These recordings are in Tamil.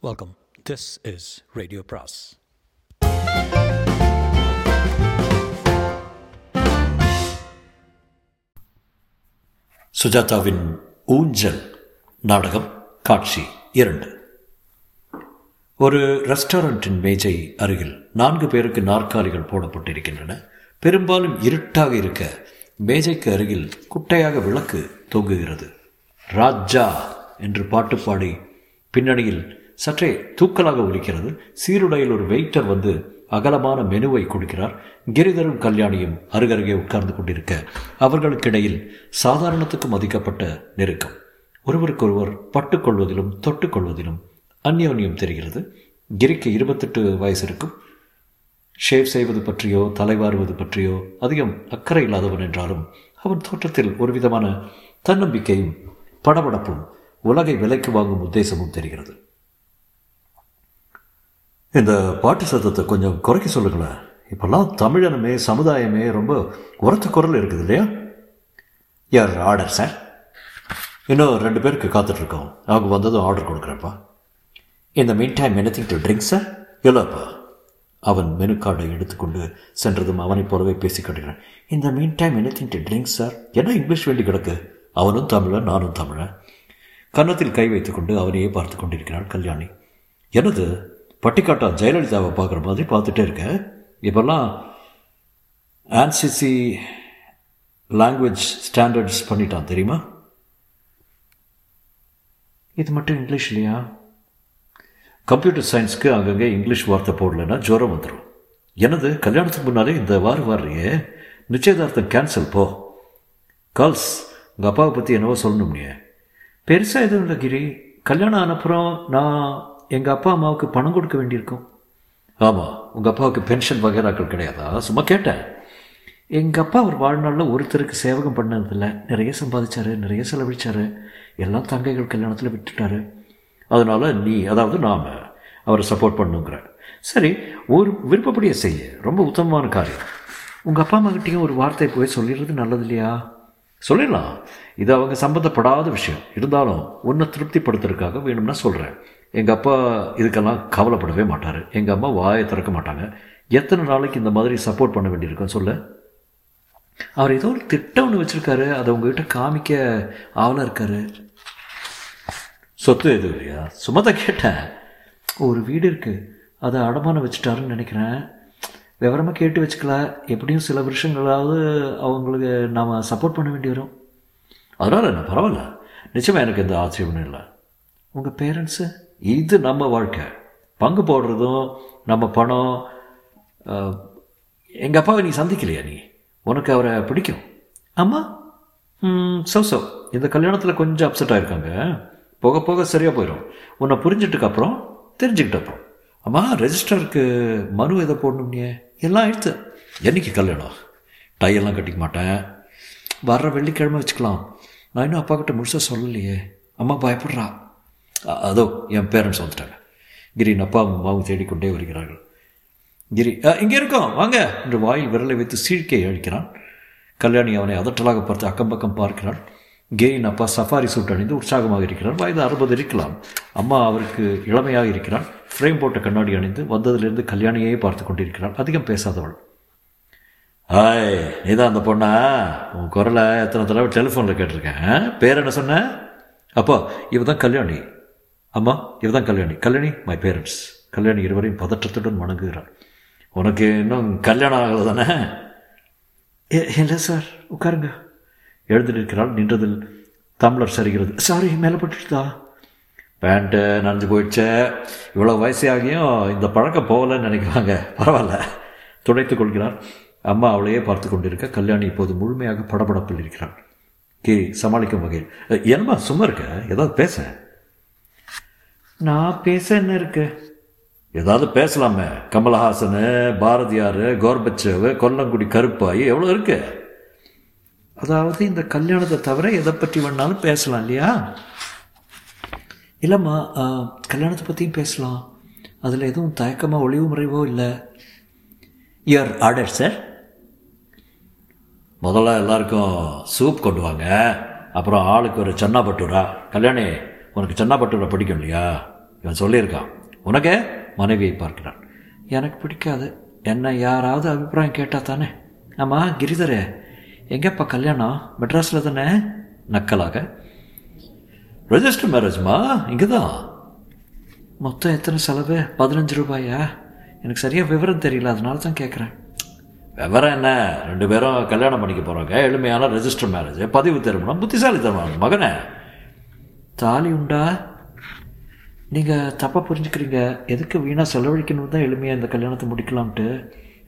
வெல்கம் திஸ் இஸ் ரேடியோ பிராஸ் சுஜாதாவின் ஊஞ்சல் நாடகம் காட்சி இரண்டு. ஒரு ரெஸ்டாரண்ட்டின் மேஜை அருகில் நான்கு பேருக்கு நாற்காலிகள் போடப்பட்டிருக்கின்றன. பெரும்பாலும் இருட்டாக இருக்க மேஜைக்கு அருகில் குட்டையாக விளக்கு தொங்குகிறது. ராஜா என்று பாட்டு பாடி பின்னணியில் சற்றே தூக்கலாக ஒலிக்கிறது. சீருடையில் ஒரு வெயிட்டர் வந்து அகலமான மெனுவை கொடுக்கிறார். கிரிதரும் கல்யாணியும் அருகருகே உட்கார்ந்து கொண்டிருக்க அவர்களுக்கிடையில் சாதாரணத்துக்கு மதிக்கப்பட்ட நெருக்கம். ஒருவருக்கொருவர் பட்டுக்கொள்வதிலும் தொட்டுக்கொள்வதிலும் அந்யோன்யம் தெரிகிறது. கிரிக்கு இருபத்தெட்டு வயசு இருக்கும். ஷேவ் செய்வது பற்றியோ தலைவாருவது பற்றியோ அதிகம் அக்கறை இல்லாதவன் என்றாலும் அவன் தோற்றத்தில் ஒரு விதமான தன்னம்பிக்கையும் படபடப்பும் உலகை விலைக்கு வாங்கும் உத்தேசமும் தெரிகிறது. இந்த பாட்டு சத்தத்தை கொஞ்சம் குறைக்க சொல்லுங்களேன். இப்போல்லாம் தமிழனமே சமுதாயமே ரொம்ப உரத்த குரல் இருக்குது இல்லையா? யார் ஆர்டர் சார்? இன்னும் ரெண்டு பேருக்கு காத்துட்ருக்கோம். அவங்க வந்ததும் ஆர்டர் கொடுக்குறேன்ப்பா. இந்த meantime anything to drink sir இல்லைப்பா. அவன் மெனு கார்டை எடுத்துக்கொண்டு சென்றதும் அவனைப் போலவே பேசி கட்டுகிறான் இந்த meantime anything to drink sir என்ன இங்கிலீஷ் வேண்டி கிடக்கு? அவனும் தமிழன் நானும் தமிழன். கன்னத்தில் கை வைத்துக்கொண்டு அவனையே பார்த்து கொண்டிருக்கிறாள் கல்யாணி. எனது பட்டிக்காட்டா ஜெயலலிதாவை பார்க்குற மாதிரி பார்த்துட்டே இருக்கேன். இப்போல்லாம் ஆன்சிசி லாங்குவேஜ் ஸ்டாண்டர்ட்ஸ் பண்ணிட்டான் தெரியுமா? இது மட்டும் இங்கிலீஷ் இல்லையா? கம்ப்யூட்டர் சயின்ஸ்க்கு அங்கங்கே இங்கிலீஷ் வார்த்தை போடலைன்னா ஜுரம் வந்துடும் எனது கல்யாணத்துக்கு முன்னாலே இந்த வாரம் வர்றியே? நிச்சயதார்த்தம் கேன்சல் போ. கால்ஸ் உங்கள் அப்பாவை பற்றி என்னவோ சொல்லணும்னியே பெருசாக எதுவும் இல்லை கிரி. கல்யாணம் ஆனப்புறம் நான் எங்கள் அப்பா அம்மாவுக்கு பணம் கொடுக்க வேண்டியிருக்கும். ஆமாம் உங்கள் அப்பாவுக்கு பென்ஷன் வகைராக்கள் கிடையாதா? சும்மா கேட்டேன். எங்கள் அப்பா ஒரு வாழ்நாளில் ஒருத்தருக்கு சேவகம் பண்ணதில்ல நிறைய சம்பாதிச்சாரு நிறைய செலவழிச்சாரு. எல்லாம் தங்கைகள் கல்யாணத்தில் விட்டுட்டாரு. அதனால் நீ அதாவது நாம் அவரை சப்போர்ட் பண்ணுங்கிற. சரி ஒரு விருப்பப்படியே செய்ய. ரொம்ப உத்தமமான காரியம். உங்கள் அப்பா அம்மாக்கிட்டையும் ஒரு வார்த்தை போய் சொல்லிடுறது நல்லது இல்லையா சொல்லிடலாம். இது அவங்க சம்மந்தப்படாத விஷயம். இருந்தாலும் உன்னை திருப்திப்படுத்துறதுக்காக வேணும்னா சொல்கிறேன் எங்கள் அப்பா இதுக்கெல்லாம் கவலைப்படவே மாட்டார். எங்கள் அம்மா வாயை திறக்க மாட்டாங்க. எத்தனை நாளைக்கு இந்த மாதிரி சப்போர்ட் பண்ண வேண்டியிருக்கும் சொல்ல? அவர் ஏதோ ஒரு திட்டம் ஒன்று வச்சுருக்காரு. அதை உங்ககிட்ட காமிக்க ஆவலாக இருக்காரு. சொத்து எதுவும் இல்லையா? சும்மா தான் கேட்டேன். ஒரு வீடு இருக்குது அதை அடமானம் வச்சுட்டாருன்னு நினைக்கிறேன். விவரமாக கேட்டு வச்சுக்கல. எப்படியும் சில வருஷங்களாவது அவங்களுக்கு நாம் சப்போர்ட் பண்ண வேண்டி வரும். அதனால் என்ன? பரவாயில்ல. நிச்சயமாக எனக்கு எந்த ஆச்சரியமும் இல்லை. உங்கள் பேரண்ட்ஸு இது நம்ம வாழ்க்கை. பங்கு போடுறதும் நம்ம பணம் எங்கள் அப்பாவை நீ சந்திக்கலையா நீ? உனக்கு அவரை பிடிக்கும். ஆமாம் சோ சோ இந்த கல்யாணத்தில் கொஞ்சம் அப்செட் ஆகிருக்காங்க போக போக சரியாக போயிடும் உன்னை புரிஞ்சிட்டுக்கு அப்புறம் தெரிஞ்சுக்கிட்ட அப்புறம். அம்மா ரெஜிஸ்டருக்கு மனு எதை போடணும் நீ? எல்லாம் எடுத்து. என்னைக்கு கல்யாணம்? டையெல்லாம் கட்டிக்க மாட்டேன். வர்ற வெள்ளிக்கிழமை வச்சுக்கலாம். நான் இன்னும் அப்பா கிட்ட முழுசாக சொல்லலையே. அம்மா பயப்படுறா. அதோ என் பேரண்ட்ஸ் வந்துட்டாங்க கிரின் அப்பாவும் அம்மாவும் தேடிக்கொண்டே வருகிறார்கள் கிரி இங்கே இருக்கோம் வாங்க என்று வாயில் விரலை வைத்து சீழ்க்கை அழிக்கிறான் கல்யாணி அவனை அதட்டலாக பார்த்து அக்கம் பக்கம் பார்க்கிறான் கேயின் அப்பா சஃபாரி சூட் அணிந்து உற்சாகமாக இருக்கிறான் வயது அறுபது இருக்கலாம் அம்மா அவருக்கு இளமையாக இருக்கிறான் ஃப்ரேம் போட்ட கண்ணாடி அணிந்து வந்ததிலிருந்து கல்யாணியே பார்த்து கொண்டிருக்கிறாள் அதிகம் பேசாதவள் ஹாய் நீதான் அந்த பொண்ணா உன் குரலை எத்தனை தடவை டெலிஃபோனில் கேட்டிருக்கேன் பேர் என்ன சொன்ன அப்போ இவ தான் கல்யாணி அம்மா இவ தான் கல்யாணி. கல்யாணி மை பேரண்ட்ஸ் கல்யாணி இருவரையும் பதற்றத்துடன் வணங்குகிறாள். உனக்கு இன்னும் கல்யாணம் ஆகலை தானே இல்லை சார். உட்காருங்க. எழுந்து நிற்கிறாள். நின்றதில் தம்ளர் சரிகிறது. சாரி மேலே பட்டுட்டா பேண்ட்டு நனைஞ்சு போயிடுச்சே. இவ்வளோ வயசாகியும் இந்த பழக்கம் போகலன்னு நினைக்கிறாங்க. பரவாயில்ல. துடைத்துக் கொள்கிறார். அம்மா அவளையே பார்த்து கொண்டிருக்க கல்யாணி இப்போது முழுமையாக படபடப்பில் இருக்கிறாள். கிரி சமாளிக்கும் வகையில். என்னம்மா சும்மா இருக்க? ஏதாவது பேச. நான் பேச என்ன இருக்கு? ஏதாவது பேசலாமே. கமலஹாசனு பாரதியார் கோர்பச்சேவு கொல்லங்குடி கருப்பாயி எவ்வளோ இருக்கு? அதாவது இந்த கல்யாணத்தை தவிர எதை பற்றி வேணாலும் பேசலாம் இல்லையா? இல்லைம்மா கல்யாணத்தை பற்றியும் பேசலாம். அதில் எதுவும் தயக்கமாக ஒளிவு முறைவோ இல்லை. யுவர் ஆர்டர் சார் முதல்ல எல்லாருக்கும் சூப் கொண்டு வாங்க. அப்புறம் ஆளுக்கு ஒரு சன்னா பட்டூரா. கல்யாணி உனக்கு சென்னாப்பட்டூரில் பிடிக்கும் இல்லையா? இவன் சொல்லியிருக்கான். உனக்கு மனைவியை பார்க்கிறான். எனக்கு பிடிக்காது. என்ன யாராவது அபிப்பிராயம் கேட்டால் தானே? ஆமாம் கிரிதரே எங்கேப்பா கல்யாணம்? மெட்ராஸில் தானே? நக்கலாக. ரெஜிஸ்டர் மேரேஜ்மா இங்கே தான் மொத்தம் எத்தனை செலவு? பதினஞ்சு ரூபாயா? எனக்கு சரியாக விவரம் தெரியல அதனால தான் கேட்குறேன் விவரம் என்ன? ரெண்டு பேரும் கல்யாணம் பண்ணிக்க போகிறாங்க எளிமையான ரெஜிஸ்டர் மேரேஜ் பதிவு திருமணம் புத்திசாலித்தனம். மகனே தாலி உண்டா? நீங்கள் தப்பாக புரிஞ்சுக்கிறீங்க. எதுக்கு வீணாக செலவழிக்கணும் தான் எளிமையாக இந்த கல்யாணத்தை முடிக்கலாம்ட்டு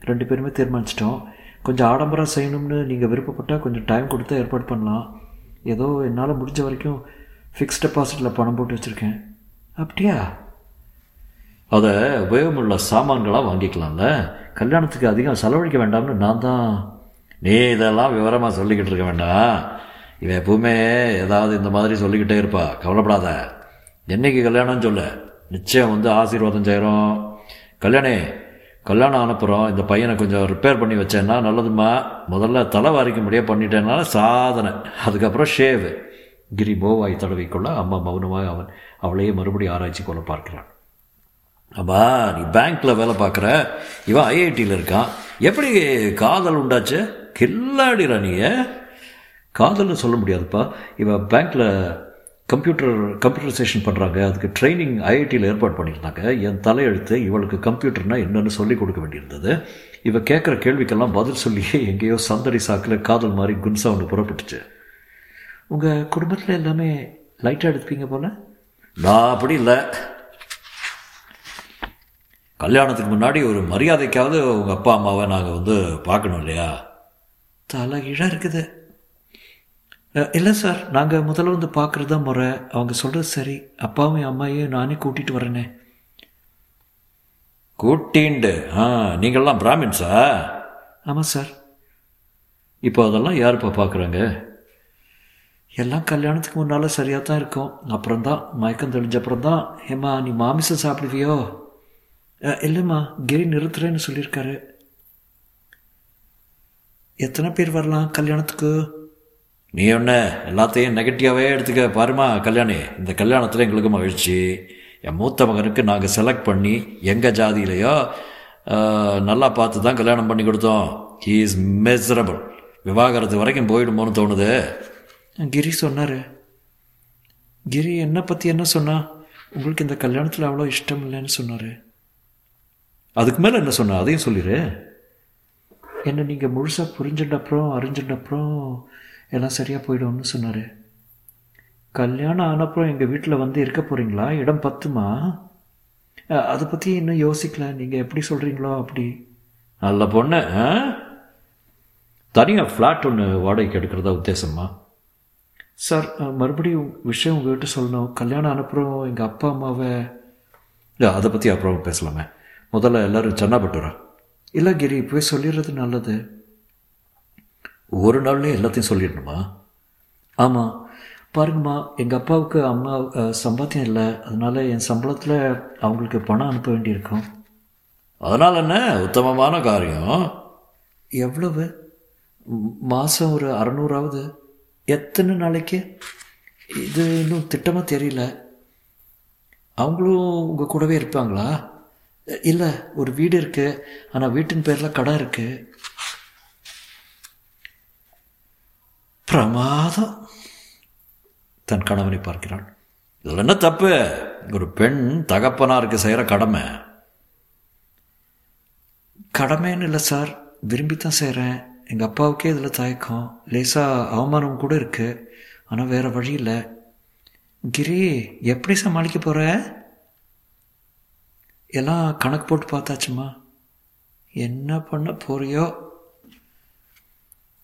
ரெண்டு பேருமே தீர்மானிச்சிட்டோம். கொஞ்சம் ஆடம்பரம் செய்யணும்னு நீங்கள் விருப்பப்பட்டால் கொஞ்சம் டைம் கொடுத்தா ஏற்பாடு பண்ணலாம். ஏதோ என்னால் முடிஞ்ச வரைக்கும் ஃபிக்ஸ் டெபாசிட்டில் பணம் போட்டு வச்சுருக்கேன். அப்படியா? அதை உபயோகமுள்ள சாமான்களாக வாங்கிக்கலாம்ல. கல்யாணத்துக்கு அதிகம் செலவழிக்க வேண்டாம்னு நான் தான். நீ இதெல்லாம் விவரமாக சொல்லிக்கிட்டு இருக்க வேண்டாம். இவன் எப்பவுமே ஏதாவது இந்த மாதிரி சொல்லிக்கிட்டே இருப்பா. கவலைப்படாத. என்னைக்கு கல்யாணம்னு சொல்ல. நிச்சயம் வந்து ஆசீர்வாதம் செய்கிறோம் கல்யாணே கல்யாணம் அனுப்புகிறோம் இந்த பையனை கொஞ்சம் ரிப்பேர் பண்ணி வச்சேன்னா நல்லதுமா முதல்ல தலை வாரிக்க முடியாது பண்ணிட்டேனால சாதனை. அதுக்கப்புறம் ஷேவு கிரி போவாய் தடவிக்கொள்ள அம்மா மௌனமாக அவன் அவளையே மறுபடியும் ஆராய்ச்சி கொள்ள பார்க்கிறான். அம்மா நீ பேங்க்கில் வேலை பார்க்குற. இவன் ஐஐடியில் இருக்கான். எப்படி காதல் உண்டாச்சு? கில்லாடிரா நீ காதல்னு சொல்ல முடியாதுப்பா. இவன் பேங்க்கில் கம்ப்யூட்டர் கம்ப்யூட்டரைசேஷன் பண்ணுறாங்க அதுக்கு ட்ரைனிங் ஐஐடியில் ஏற்பாடு பண்ணியிருந்தாங்க. என் தலையெழுத்து இவளுக்கு கம்ப்யூட்டர்னா என்னென்னு சொல்லிக் கொடுக்க வேண்டியிருந்தது. இவ கேட்குற கேள்விக்கெல்லாம் பதில் சொல்லியே எங்கேயோ சந்தடி சாக்கில் காதல் மாதிரி குன்சா ஒன்று புறப்பட்டுச்சு. உங்கள் குடும்பத்தில் எல்லாமே லைட்டாக எடுத்துப்பீங்க போல? நான் அப்படி இல்லை. கல்யாணத்துக்கு முன்னாடி ஒரு மரியாதைக்காவது உங்கள் அப்பா அம்மாவை நாங்கள் வந்து பார்க்கணும் இல்லையா? தலைகீழாக இருக்குது. இல்லை சார் நாங்கள் முதல்ல வந்து பார்க்குறது தான் முறை. அவங்க சொல்கிறது சரி. அப்பாவும் அம்மாவையும் நானே கூட்டிகிட்டு வரேனே கூட்டிண்டு. ஆ நீங்கள்லாம் பிராமின்ஸா? ஆமாம் சார். இப்போ அதெல்லாம் யாருப்பா பார்க்குறாங்க எல்லாம் கல்யாணத்துக்கு முன்னால் சரியாக தான் இருக்கும். அப்புறம் தான் மயக்கம் தெளிஞ்ச அப்புறம் தான் ஏம்மா நீ மாமிசம் சாப்பிடுவியோ? இல்லைம்மா கிரி நிறுத்துறேன்னு சொல்லியிருக்காரு. எத்தனை பேர் வரலாம் கல்யாணத்துக்கு? நீ ஒன்று எல்லாத்தையும் நெகட்டிவாகவே எடுத்துக்க பாருமா கல்யாணி. இந்த கல்யாணத்தில் எங்களுக்கு மகிழ்ச்சி. என் மூத்த மகனுக்கு நாங்கள் செலக்ட் பண்ணி எங்கள் ஜாதியிலையோ நல்லா பார்த்து தான் கல்யாணம் பண்ணி கொடுத்தோம். ஹீ இஸ் மெசரபிள் விவாகரத்து வரைக்கும் போயிடுமோன்னு தோணுது. கிரி சொன்னார். கிரி என்னை பற்றி என்ன சொன்னா? உங்களுக்கு இந்த கல்யாணத்தில் அவ்வளோ இஷ்டம் இல்லைன்னு சொன்னார். அதுக்கு மேலே என்ன சொன்ன? அதையும் சொல்லிடு என்ன நீங்கள் முழுசாக புரிஞ்சிட்ட அப்புறம் அறிஞ்சிட்ட அப்புறம் எல்லாம் சரியாக போயிடும்னு சொன்னார். கல்யாணம் ஆனப்புறம் எங்கள் வீட்டில் வந்து இருக்க போகிறீங்களா இடம் பத்துமா? அதை பற்றி இன்னும் யோசிக்கல. நீங்கள் எப்படி சொல்கிறீங்களோ அப்படி. நல்ல பொண்ணு தனியாக ஃப்ளாட் ஒன்று வாடகைக்கு எடுக்கிறதா உத்தேசமா? சார் மறுபடியும் விஷயம் உங்கள்கிட்ட சொல்லணும். கல்யாணம் அனுப்புகிறோம் எங்கள் அப்பா அம்மாவை அதை பற்றி அப்புறம் பேசலாமே. முதல்ல எல்லோரும் சென்னாப்பட்டுறா இல்லை கிரி இப்போவே சொல்லிடுறது நல்லது. ஒரு நாள்லேயே எல்லாத்தையும் சொல்லிடணுமா? ஆமாம் பாருங்கம்மா எங்கள் அப்பாவுக்கு அம்மா சம்பாத்தியம் இல்லை. அதனால் என் சம்பளத்தில் அவங்களுக்கு பணம் அனுப்ப வேண்டியிருக்கும். அதனால் என்ன? உத்தமமான காரியம். எவ்வளவு? மாதம் ஒரு அறநூறாவது. எத்தனை நாளைக்கு? இது இன்னும் திட்டமாக தெரியல. அவங்களும் உங்கள் கூடவே இருப்பாங்களா? இல்லை ஒரு வீடு இருக்குது ஆனால் வீட்டின் பேரில் கடை இருக்குது பிரமாதம். தன் கணவனை பார்க்கிறாள். இதில் என்ன தப்பு? ஒரு பெண் தகப்பனாருக்கு செய்கிற கடமை. கடமைன்னு இல்லை சார். விரும்பி தான் செய்கிறேன் எங்கள் அப்பாவுக்கே இதில் தயக்கம். லேசாக அவமானம் கூட இருக்குது ஆனால் வேறு வழி இல்லை. கிரி எப்படி சமாளிக்க போகிற எல்லாம் கணக்கு போட்டு பார்த்தாச்சுமா? என்ன பண்ண போறியோ?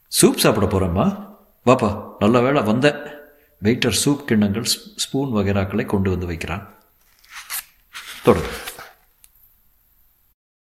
சூப் சாப்பிட போகிறேம்மா வாப்பா நல்ல வேலை வந்த வெயிட்டர் சூப் கிண்ணங்கள் ஸ்பூன் வகைராக்களை கொண்டு வந்து வைக்கிறான். தொடரும்